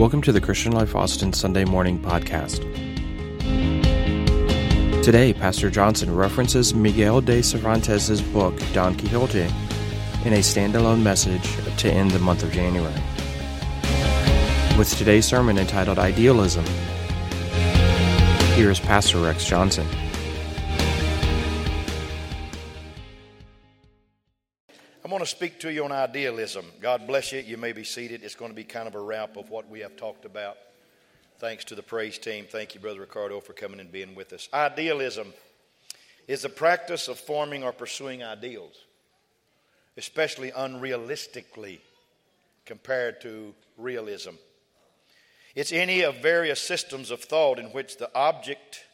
Welcome to the Christian Life Austin Sunday Morning Podcast. Today, Pastor Johnson references Miguel de Cervantes' book, Don Quixote, in a standalone message to end the month of January. With today's sermon entitled Idealism, here is Pastor Rex Johnson. Want to speak to you on idealism. God bless you. You may be seated. It's going to be kind of a wrap of what we have talked about. Thanks to the praise team. Thank you, Brother Ricardo, for coming and being with us. Idealism is the practice of forming or pursuing ideals, especially unrealistically compared to realism. It's any of various systems of thought in which the object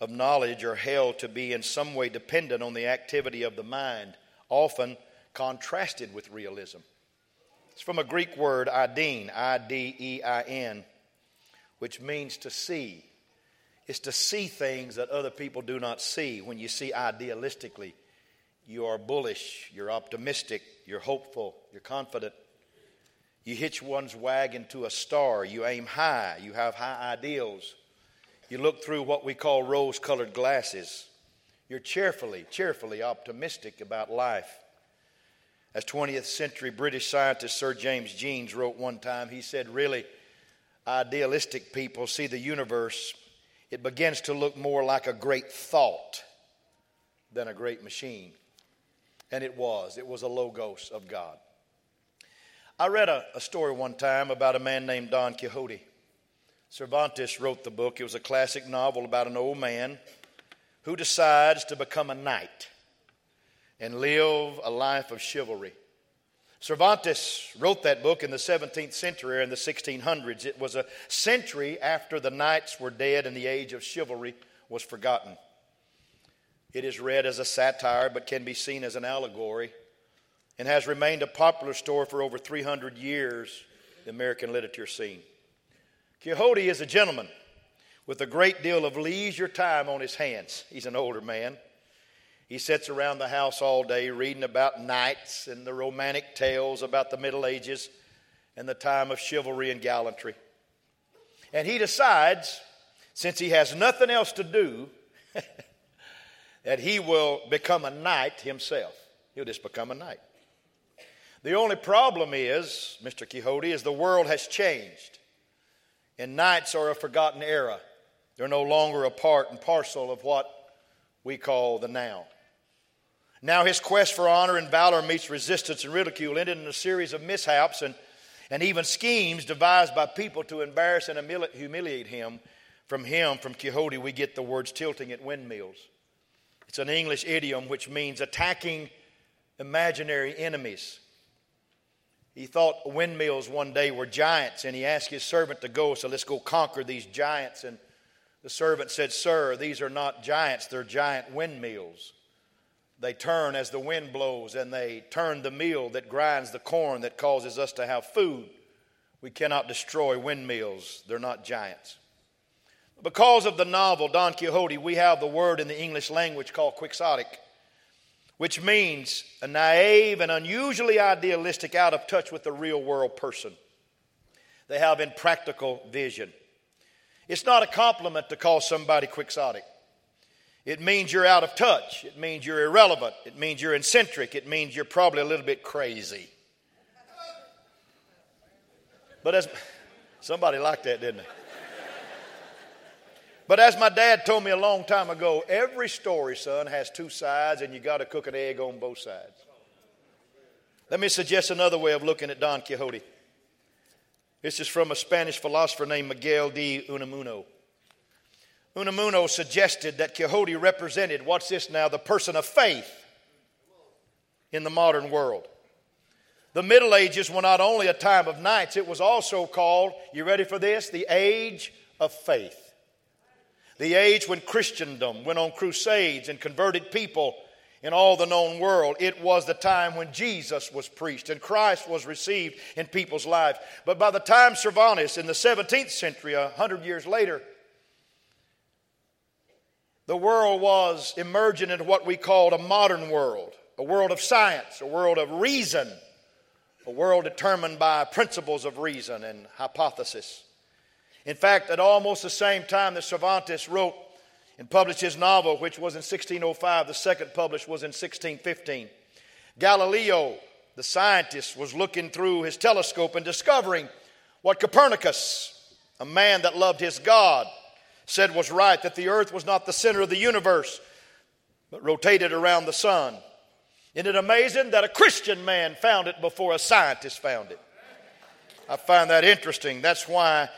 of knowledge are held to be in some way dependent on the activity of the mind, often contrasted with realism. It's from a Greek word, idein, I D E I N, which means to see. It's to see things that other people do not see. When you see idealistically, you are bullish, you're optimistic, you're hopeful, you're confident. You hitch one's wagon to a star, you aim high, you have high ideals. You look through what we call rose colored glasses. You're cheerfully, cheerfully optimistic about life. As 20th century British scientist Sir James Jeans wrote one time, he said, Really, idealistic people see the universe, it begins to look more like a great thought than a great machine. And it was. It was a logos of God. I read a, a, story one time about a man named Don Quixote. Cervantes wrote the book. It was a classic novel about an old man who decides to become a knight and live a life of chivalry. Cervantes wrote that book in the 17th century or in the 1600s. It was a century after the knights were dead and the age of chivalry was forgotten. It is read as a satire but can be seen as an allegory and has remained a popular story for over 300 years the American literature scene. Quixote is a gentleman with a great deal of leisure time on his hands. He's an older man. He sits around the house all day reading about knights and the romantic tales about the Middle Ages and the time of chivalry and gallantry. And he decides, since he has nothing else to do, that he will become a knight himself. He'll just become a knight. The only problem is, Mr. Quixote, is the world has changed. And knights are a forgotten era. They're no longer a part and parcel of what we call the now. Now his quest for honor and valor meets resistance and ridicule, ended in a series of mishaps and, and even schemes devised by people to embarrass and humiliate him. From him, from Quixote, we get the words tilting at windmills. It's an English idiom which means attacking imaginary enemies. He thought windmills one day were giants, and he asked his servant to go, so let's go conquer these giants. And the servant said, Sir, these are not giants, they're giant windmills. They turn as the wind blows, and they turn the mill that grinds the corn that causes us to have food. We cannot destroy windmills, they're not giants. Because of the novel Don Quixote, we have the word in the English language called quixotic, which means a naive and unusually idealistic, out of touch with the real world person. They have impractical vision. It's not a compliment to call somebody quixotic. It means you're out of touch. It means you're irrelevant. It means you're eccentric. It means you're probably a little bit crazy. But as somebody liked that, didn't they? But as my dad told me a long time ago, every story, son, has two sides, and you got to cook an egg on both sides. Let me suggest another way of looking at Don Quixote. This is from a Spanish philosopher named Miguel de Unamuno. Unamuno suggested that Quixote represented, what's this now, the person of faith in the modern world. The Middle Ages were not only a time of knights, it was also called, you ready for this? The age of faith. The age when Christendom went on crusades and converted people in all the known world. It was the time when Jesus was preached and Christ was received in people's lives. But by the time Cervantes in the 17th century, a hundred years later, the world was emerging into what we called a modern world, a world of science, a world of reason, a world determined by principles of reason and hypothesis. In fact, at almost the same time that Cervantes wrote and published his novel, which was in 1605, the second published was in 1615. Galileo, the scientist, was looking through his telescope and discovering what Copernicus, a man that loved his God, said was right that the earth was not the center of the universe, but rotated around the sun. Isn't it amazing that a Christian man found it before a scientist found it? I find that interesting. That's why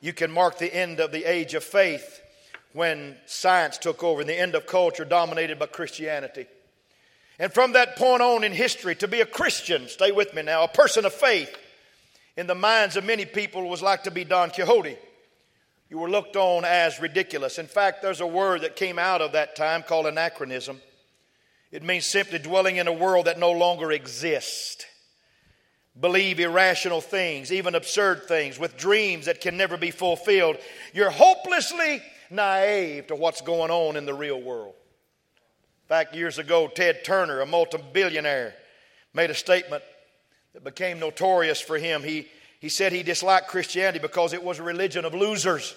you can mark the end of the age of faith when science took over and the end of culture dominated by Christianity. And from that point on in history, to be a Christian, stay with me now, a person of faith, in the minds of many people was like to be Don Quixote. You were looked on as ridiculous. In fact, there's a word that came out of that time called anachronism. It means simply dwelling in a world that no longer exists. Believe irrational things, even absurd things, with dreams that can never be fulfilled. You're hopelessly naive to what's going on in the real world. In fact, years ago, Ted Turner, a multi billionaire, made a statement that became notorious for him. He, he said he disliked Christianity because it was a religion of losers.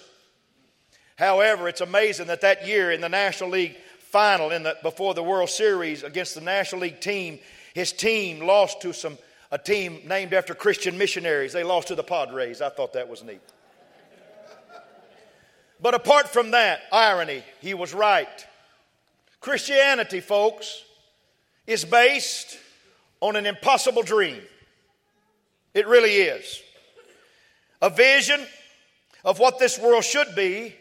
However, it's amazing that that year in the National League final, in the, before the World Series against the National League team, his team lost to some a team named after Christian missionaries. They lost to the Padres. I thought that was neat. But apart from that, irony, he was right. Christianity, folks, is based on an impossible dream. It really is. A vision of what this world should be,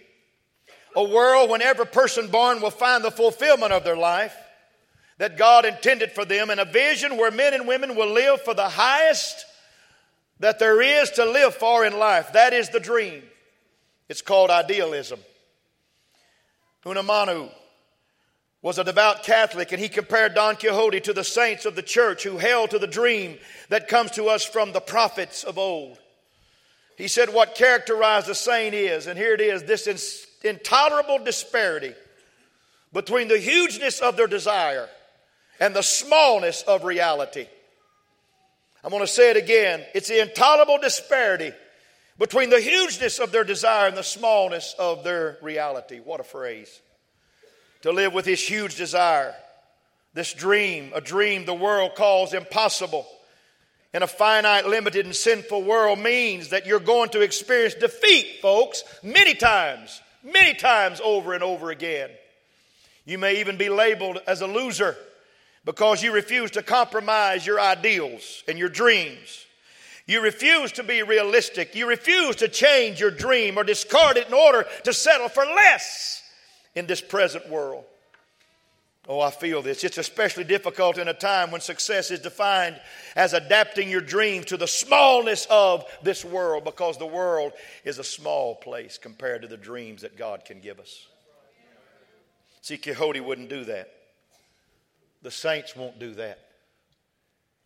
a world when every person born will find the fulfillment of their life that God intended for them, and a vision where men and women will live for the highest that there is to live for in life. That is the dream. It's called idealism. Unamuno was a devout Catholic, and he compared Don Quixote to the saints of the church who held to the dream that comes to us from the prophets of old. He said what characterized the saint is, and here it is this intolerable disparity between the hugeness of their desire and the smallness of reality. I'm going to say it again. It's the intolerable disparity between the hugeness of their desire and the smallness of their reality. What a phrase. To live with this huge desire, this dream, a dream the world calls impossible, in a finite, limited, and sinful world means that you're going to experience defeat, folks, many times, many times over and over again. You may even be labeled as a loser because you refuse to compromise your ideals and your dreams. You refuse to be realistic. You refuse to change your dream or discard it in order to settle for less in this present world. Oh, I feel this. It's especially difficult in a time when success is defined as adapting your dream to the smallness of this world because the world is a small place compared to the dreams that God can give us. See, Quixote wouldn't do that. The saints won't do that.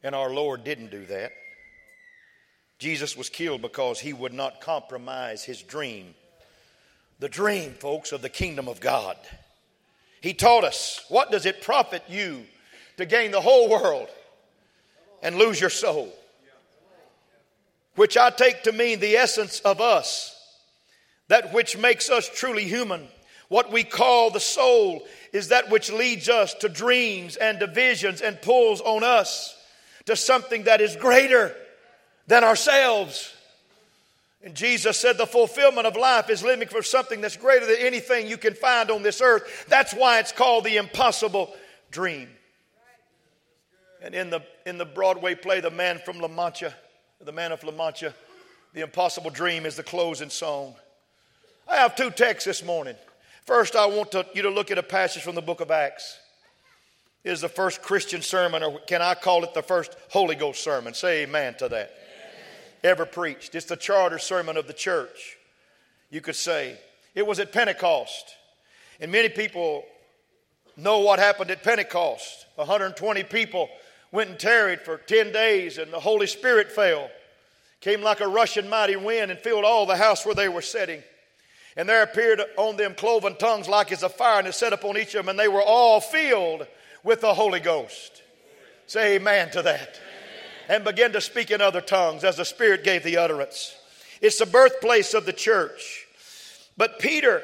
And our Lord didn't do that. Jesus was killed because he would not compromise his dream. The dream, folks, of the kingdom of God. He taught us what does it profit you to gain the whole world and lose your soul? Which I take to mean the essence of us, that which makes us truly human. What we call the soul is that which leads us to dreams and to visions and pulls on us to something that is greater than ourselves. And Jesus said the fulfillment of life is living for something that's greater than anything you can find on this earth. That's why it's called the impossible dream. And in the, in the Broadway play, The Man from La Mancha, The Man of La Mancha, The Impossible Dream is the closing song. I have two texts this morning. First, I want to, you to look at a passage from the book of Acts. It is the first Christian sermon, or can I call it the first Holy Ghost sermon? Say amen to that ever preached. It's the charter sermon of the church, you could say. It was at Pentecost. And many people know what happened at Pentecost. 120 people went and tarried for 10 days, and the Holy Spirit fell. Came like a rushing mighty wind and filled all the house where they were sitting. And there appeared on them cloven tongues like as a fire, and it set upon each of them, and they were all filled with the Holy Ghost. Say amen to that and began to speak in other tongues as the Spirit gave the utterance. It's the birthplace of the church. But Peter,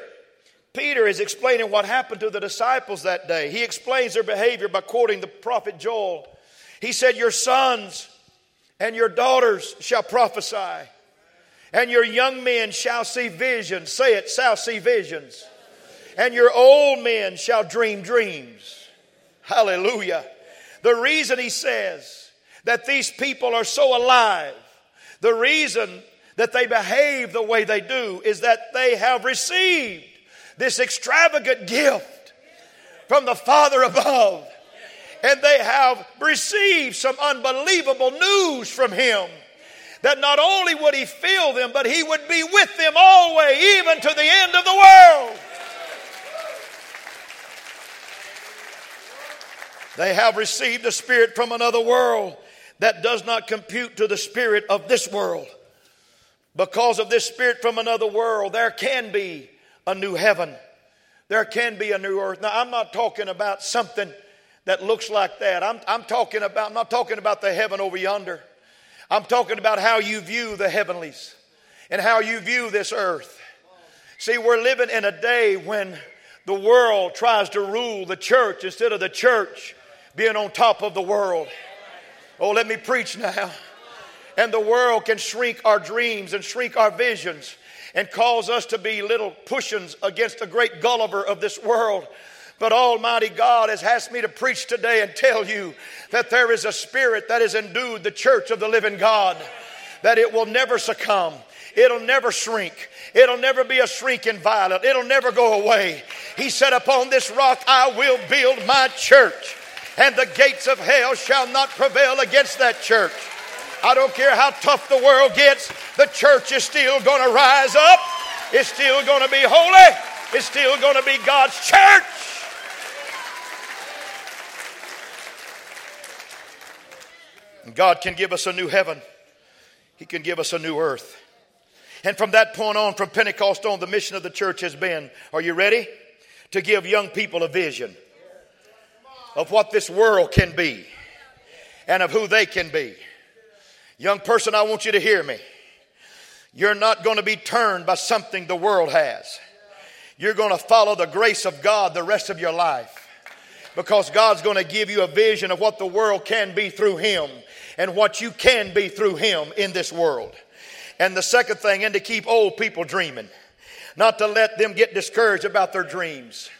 Peter is explaining what happened to the disciples that day. He explains their behavior by quoting the prophet Joel. He said, Your sons and your daughters shall prophesy, and your young men shall see visions. Say it, shall see visions. And your old men shall dream dreams. Hallelujah. The reason he says that these people are so alive, the reason that they behave the way they do is that they have received this extravagant gift from the Father above. And they have received some unbelievable news from Him that not only would He fill them, but He would be with them always, even to the end of the world. They have received a spirit from another world that does not compute to the spirit of this world. Because of this spirit from another world, there can be a new heaven. There can be a new earth. Now, I'm not talking about something that looks like that. I'm, I'm talking about, I'm not talking about the heaven over yonder. I'm talking about how you view the heavenlies and how you view this earth. See, we're living in a day when the world tries to rule the church instead of the church being on top of the world. Oh, let me preach now. And the world can shrink our dreams and shrink our visions and cause us to be little pushins against the great Gulliver of this world. But Almighty God has asked me to preach today and tell you that there is a spirit that has endued the church of the living God, that it will never succumb. It'll never shrink. It'll never be a shrinking violet. It'll never go away. He said, Upon this rock I will build my church and the gates of hell shall not prevail against that church. I don't care how tough the world gets, the church is still going to rise up. It's still going to be holy. It's still going to be God's church. And God can give us a new heaven, He can give us a new earth. And from that point on, from Pentecost on, the mission of the church has been are you ready? To give young people a vision of what this world can be and of who they can be. Young person, I want you to hear me. You're not going to be turned by something the world has. You're going to follow the grace of God the rest of your life because God's going to give you a vision of what the world can be through Him and what you can be through Him in this world. And the second thing, and to keep old people dreaming, not to let them get discouraged about their dreams.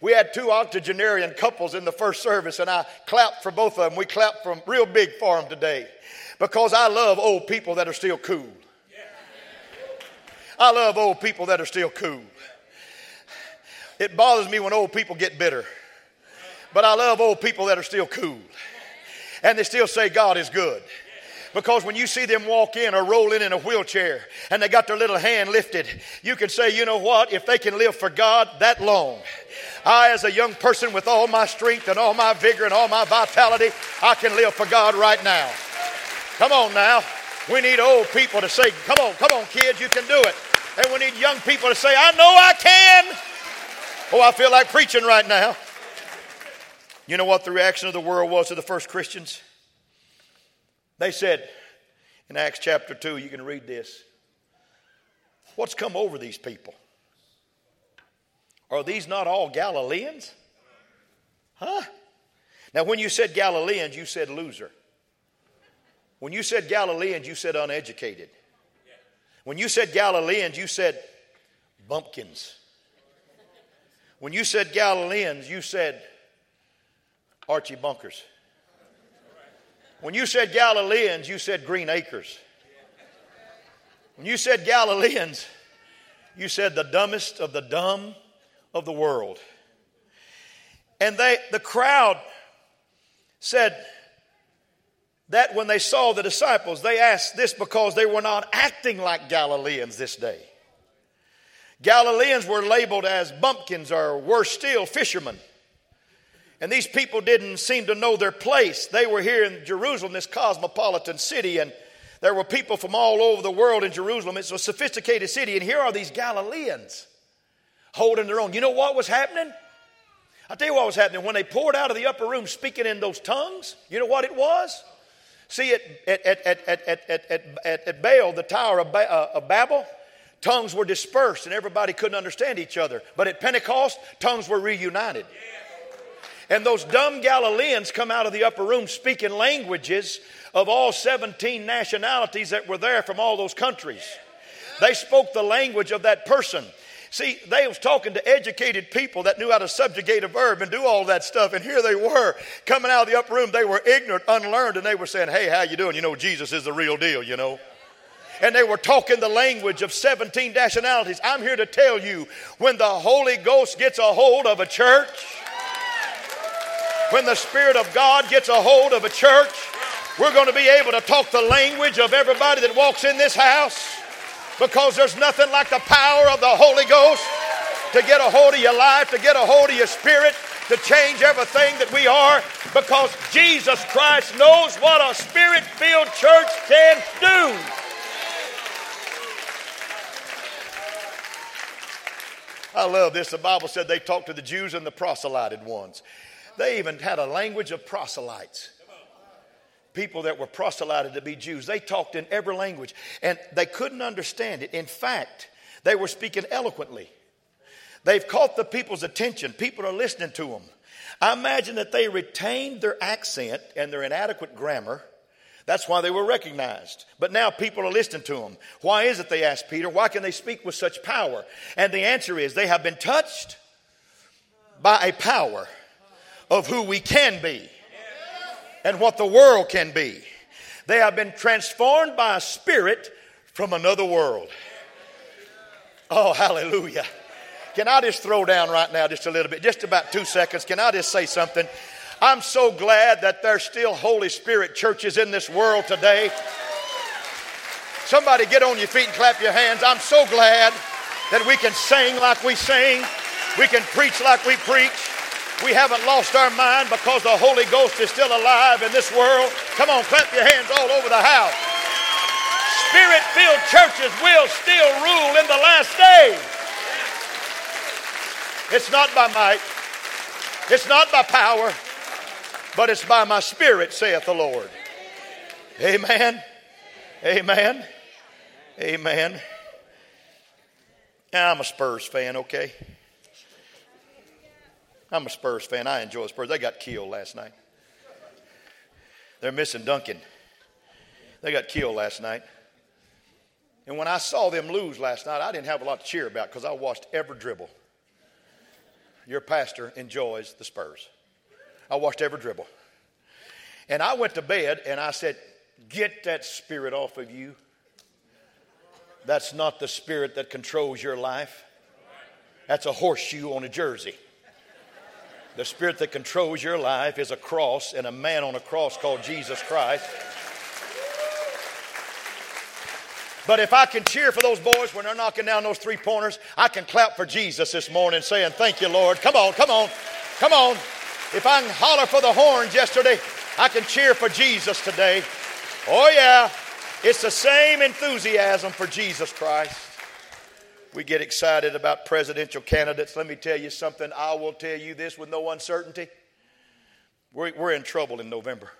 We had two octogenarian couples in the first service, and I clapped for both of them. We clapped from real big for them today because I love old people that are still cool. I love old people that are still cool. It bothers me when old people get bitter, but I love old people that are still cool and they still say God is good. Because when you see them walk in or roll in in a wheelchair and they got their little hand lifted, you can say, you know what? If they can live for God that long, I, as a young person with all my strength and all my vigor and all my vitality, I can live for God right now. Come on now. We need old people to say, come on, come on, kids, you can do it. And we need young people to say, I know I can. Oh, I feel like preaching right now. You know what the reaction of the world was to the first Christians? They said in Acts chapter 2, you can read this. What's come over these people? Are these not all Galileans? Huh? Now, when you said Galileans, you said loser. When you said Galileans, you said uneducated. When you said Galileans, you said bumpkins. When you said Galileans, you said Archie Bunkers. When you said Galileans, you said Green Acres. When you said Galileans, you said the dumbest of the dumb of the world. And they, the crowd said that when they saw the disciples, they asked this because they were not acting like Galileans this day. Galileans were labeled as bumpkins or worse still, fishermen. And these people didn't seem to know their place. They were here in Jerusalem, this cosmopolitan city, and there were people from all over the world in Jerusalem. It's a sophisticated city, and here are these Galileans holding their own. You know what was happening? I'll tell you what was happening. When they poured out of the upper room speaking in those tongues, you know what it was? See, at, at, at, at, at, at, at, at Baal, the Tower of, ba- uh, of Babel, tongues were dispersed and everybody couldn't understand each other. But at Pentecost, tongues were reunited. And those dumb Galileans come out of the upper room speaking languages of all 17 nationalities that were there from all those countries. They spoke the language of that person. See, they was talking to educated people that knew how to subjugate a verb and do all that stuff. And here they were coming out of the upper room. They were ignorant, unlearned, and they were saying, Hey, how you doing? You know, Jesus is the real deal, you know and they were talking the language of 17 nationalities. I'm here to tell you when the Holy Ghost gets a hold of a church, when the Spirit of God gets a hold of a church, we're going to be able to talk the language of everybody that walks in this house because there's nothing like the power of the Holy Ghost to get a hold of your life, to get a hold of your spirit, to change everything that we are because Jesus Christ knows what a spirit filled church can do. I love this. The Bible said they talked to the Jews and the proselyted ones. They even had a language of proselytes. People that were proselyted to be Jews. They talked in every language and they couldn't understand it. In fact, they were speaking eloquently. They've caught the people's attention. People are listening to them. I imagine that they retained their accent and their inadequate grammar that's why they were recognized. But now people are listening to them. Why is it, they asked Peter, why can they speak with such power? And the answer is they have been touched by a power of who we can be and what the world can be. They have been transformed by a spirit from another world. Oh, hallelujah. Can I just throw down right now just a little bit, just about two seconds? Can I just say something? I'm so glad that there's still Holy Spirit churches in this world today. Somebody get on your feet and clap your hands. I'm so glad that we can sing like we sing, we can preach like we preach. We haven't lost our mind because the Holy Ghost is still alive in this world. Come on, clap your hands all over the house. Spirit filled churches will still rule in the last days. It's not by might, it's not by power, but it's by my spirit, saith the Lord. Amen. Amen. Amen. Now, I'm a Spurs fan, okay? I'm a Spurs fan. I enjoy Spurs. They got killed last night. They're missing Duncan. They got killed last night. And when I saw them lose last night, I didn't have a lot to cheer about because I watched every dribble. Your pastor enjoys the Spurs. I watched every dribble. And I went to bed and I said, Get that spirit off of you. That's not the spirit that controls your life. That's a horseshoe on a jersey. The spirit that controls your life is a cross and a man on a cross called Jesus Christ. But if I can cheer for those boys when they're knocking down those three pointers, I can clap for Jesus this morning saying, Thank you, Lord. Come on, come on, come on. If I can holler for the horns yesterday, I can cheer for Jesus today. Oh, yeah. It's the same enthusiasm for Jesus Christ. We get excited about presidential candidates. Let me tell you something. I will tell you this with no uncertainty. We're, we're in trouble in November.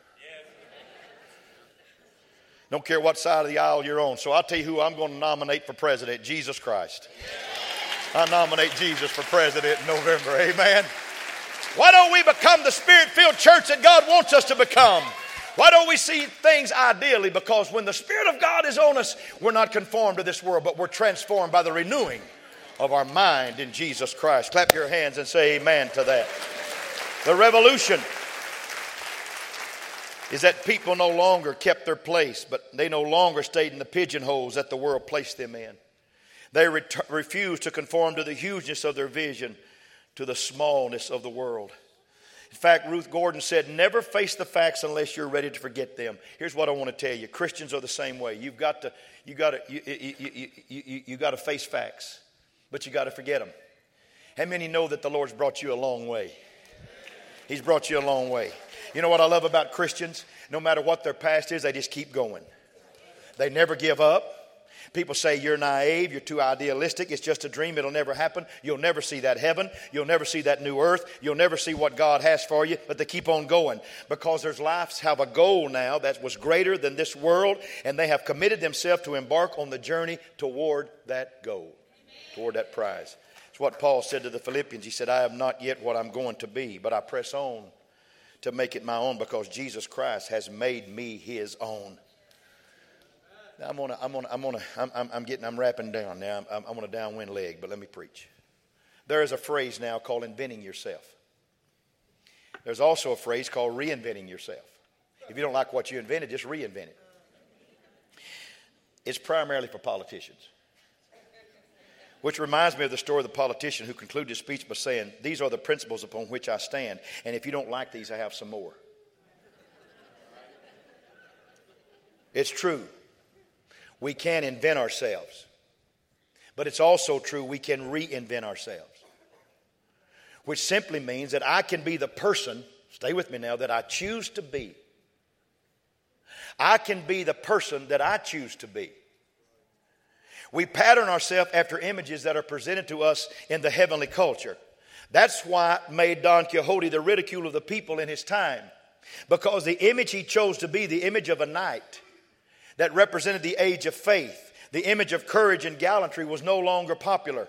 Don't care what side of the aisle you're on. So I'll tell you who I'm going to nominate for president Jesus Christ. I nominate Jesus for president in November. Amen. Why don't we become the spirit filled church that God wants us to become? Why don't we see things ideally? Because when the Spirit of God is on us, we're not conformed to this world, but we're transformed by the renewing of our mind in Jesus Christ. Clap your hands and say amen to that. The revolution is that people no longer kept their place, but they no longer stayed in the pigeonholes that the world placed them in. They ret- refused to conform to the hugeness of their vision to the smallness of the world. In fact, Ruth Gordon said, Never face the facts unless you're ready to forget them. Here's what I want to tell you Christians are the same way. You've got to, you got to, you, you, you, you got to face facts, but you got to forget them. How many know that the Lord's brought you a long way? He's brought you a long way. You know what I love about Christians? No matter what their past is, they just keep going. They never give up. People say you're naive, you're too idealistic, it's just a dream, it'll never happen. You'll never see that heaven, you'll never see that new earth, you'll never see what God has for you, but they keep on going because their lives have a goal now that was greater than this world, and they have committed themselves to embark on the journey toward that goal, toward that prize. It's what Paul said to the Philippians. He said, I am not yet what I'm going to be, but I press on to make it my own because Jesus Christ has made me his own. I'm on I'm on I'm on I'm, I'm, I'm getting, I'm wrapping down now. I'm, I'm on a downwind leg, but let me preach. There is a phrase now called inventing yourself. There's also a phrase called reinventing yourself. If you don't like what you invented, just reinvent it. It's primarily for politicians. Which reminds me of the story of the politician who concluded his speech by saying, These are the principles upon which I stand, and if you don't like these, I have some more. It's true. We can invent ourselves. But it's also true we can reinvent ourselves. Which simply means that I can be the person, stay with me now, that I choose to be. I can be the person that I choose to be. We pattern ourselves after images that are presented to us in the heavenly culture. That's why it made Don Quixote the ridicule of the people in his time. Because the image he chose to be, the image of a knight, that represented the age of faith. The image of courage and gallantry was no longer popular.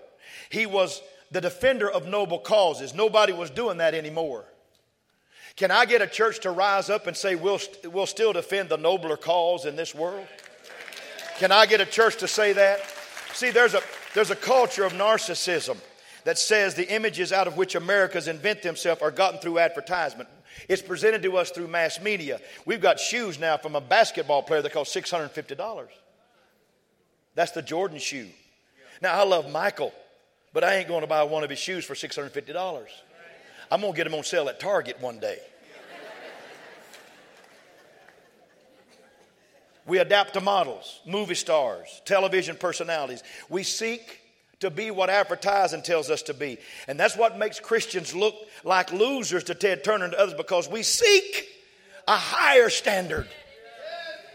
He was the defender of noble causes. Nobody was doing that anymore. Can I get a church to rise up and say, we'll, we'll still defend the nobler cause in this world? Can I get a church to say that? See, there's a, there's a culture of narcissism that says the images out of which Americans invent themselves are gotten through advertisement. It's presented to us through mass media. We've got shoes now from a basketball player that cost $650. That's the Jordan shoe. Now, I love Michael, but I ain't going to buy one of his shoes for $650. I'm going to get them on sale at Target one day. We adapt to models, movie stars, television personalities. We seek to be what advertising tells us to be. And that's what makes Christians look like losers to Ted Turner and others because we seek a higher standard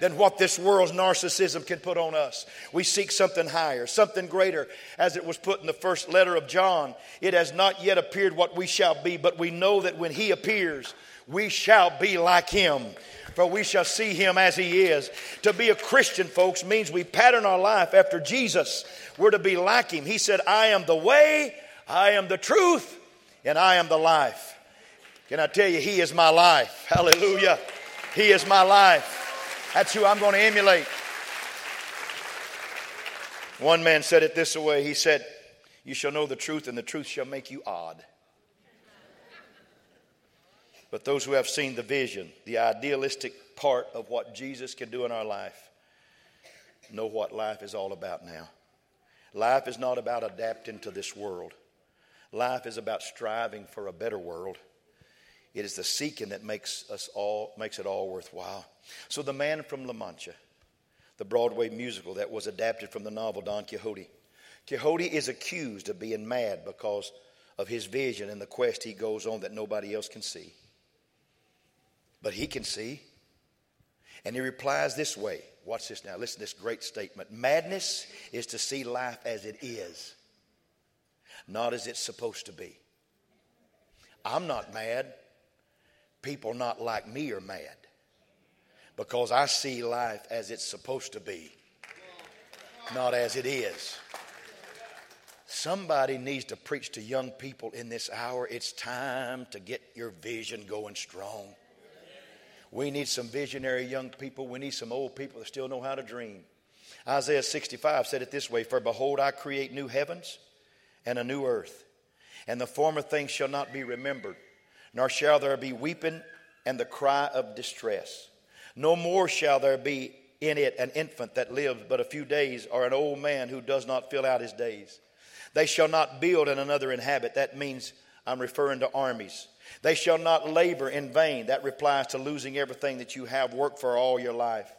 than what this world's narcissism can put on us. We seek something higher, something greater. As it was put in the first letter of John, it has not yet appeared what we shall be, but we know that when he appears, we shall be like him for we shall see him as he is. To be a Christian, folks, means we pattern our life after Jesus. We're to be like him. He said, I am the way, I am the truth, and I am the life. Can I tell you, he is my life? Hallelujah. He is my life. That's who I'm going to emulate. One man said it this way He said, You shall know the truth, and the truth shall make you odd. But those who have seen the vision, the idealistic part of what Jesus can do in our life, know what life is all about now. Life is not about adapting to this world. Life is about striving for a better world. It is the seeking that makes us all makes it all worthwhile. So the man from La Mancha, the Broadway musical that was adapted from the novel Don Quixote. Quixote is accused of being mad because of his vision and the quest he goes on that nobody else can see but he can see. And he replies this way. Watch this now. Listen to this great statement. Madness is to see life as it is, not as it's supposed to be. I'm not mad. People not like me are mad because I see life as it's supposed to be, not as it is. Somebody needs to preach to young people in this hour. It's time to get your vision going strong. We need some visionary young people. We need some old people that still know how to dream. Isaiah 65 said it this way For behold, I create new heavens and a new earth, and the former things shall not be remembered, nor shall there be weeping and the cry of distress. No more shall there be in it an infant that lives but a few days, or an old man who does not fill out his days. They shall not build and another inhabit. That means I'm referring to armies. They shall not labor in vain. That replies to losing everything that you have worked for all your life.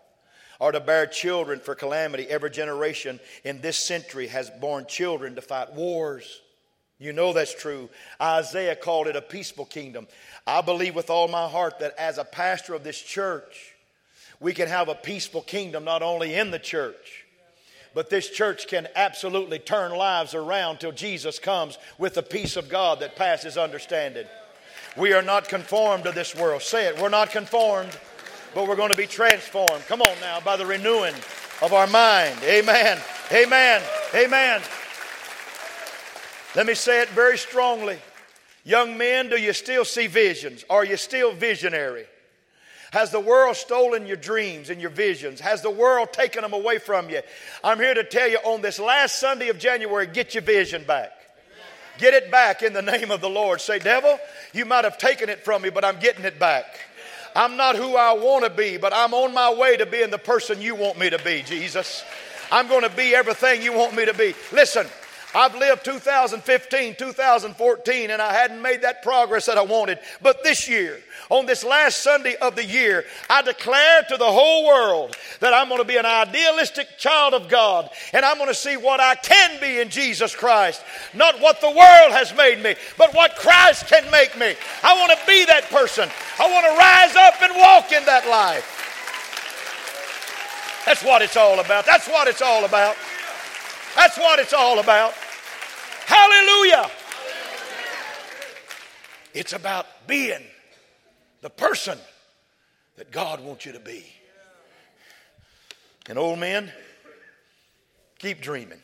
Or to bear children for calamity. Every generation in this century has borne children to fight wars. You know that's true. Isaiah called it a peaceful kingdom. I believe with all my heart that as a pastor of this church, we can have a peaceful kingdom not only in the church, But this church can absolutely turn lives around till Jesus comes with the peace of God that passes understanding. We are not conformed to this world. Say it. We're not conformed, but we're going to be transformed. Come on now, by the renewing of our mind. Amen. Amen. Amen. Let me say it very strongly. Young men, do you still see visions? Are you still visionary? Has the world stolen your dreams and your visions? Has the world taken them away from you? I'm here to tell you on this last Sunday of January, get your vision back. Get it back in the name of the Lord. Say, devil, you might have taken it from me, but I'm getting it back. I'm not who I want to be, but I'm on my way to being the person you want me to be, Jesus. I'm going to be everything you want me to be. Listen, I've lived 2015, 2014, and I hadn't made that progress that I wanted. But this year, on this last Sunday of the year, I declare to the whole world that I'm going to be an idealistic child of God and I'm going to see what I can be in Jesus Christ. Not what the world has made me, but what Christ can make me. I want to be that person. I want to rise up and walk in that life. That's what it's all about. That's what it's all about. That's what it's all about. Hallelujah. It's about being the person that God wants you to be. And old men, keep dreaming.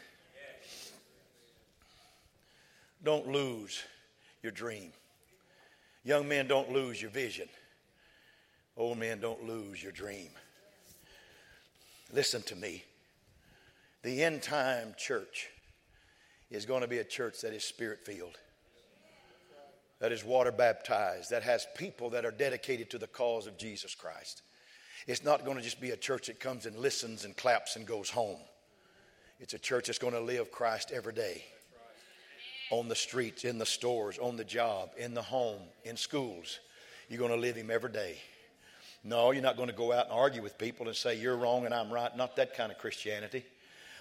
Don't lose your dream. Young men, don't lose your vision. Old men, don't lose your dream. Listen to me. The end time church is going to be a church that is spirit filled, that is water baptized, that has people that are dedicated to the cause of Jesus Christ. It's not going to just be a church that comes and listens and claps and goes home. It's a church that's going to live Christ every day on the streets, in the stores, on the job, in the home, in schools. You're going to live Him every day. No, you're not going to go out and argue with people and say you're wrong and I'm right. Not that kind of Christianity.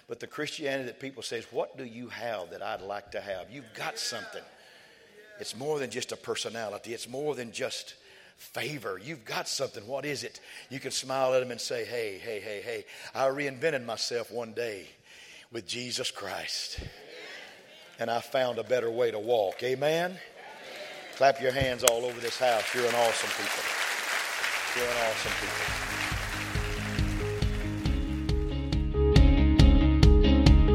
But the Christianity that people says, what do you have that I'd like to have? You've got something. It's more than just a personality. It's more than just favor. You've got something. What is it? You can smile at them and say, hey, hey, hey, hey, I reinvented myself one day with Jesus Christ. And I found a better way to walk. Amen? Clap your hands all over this house. You're an awesome people. You're an awesome people.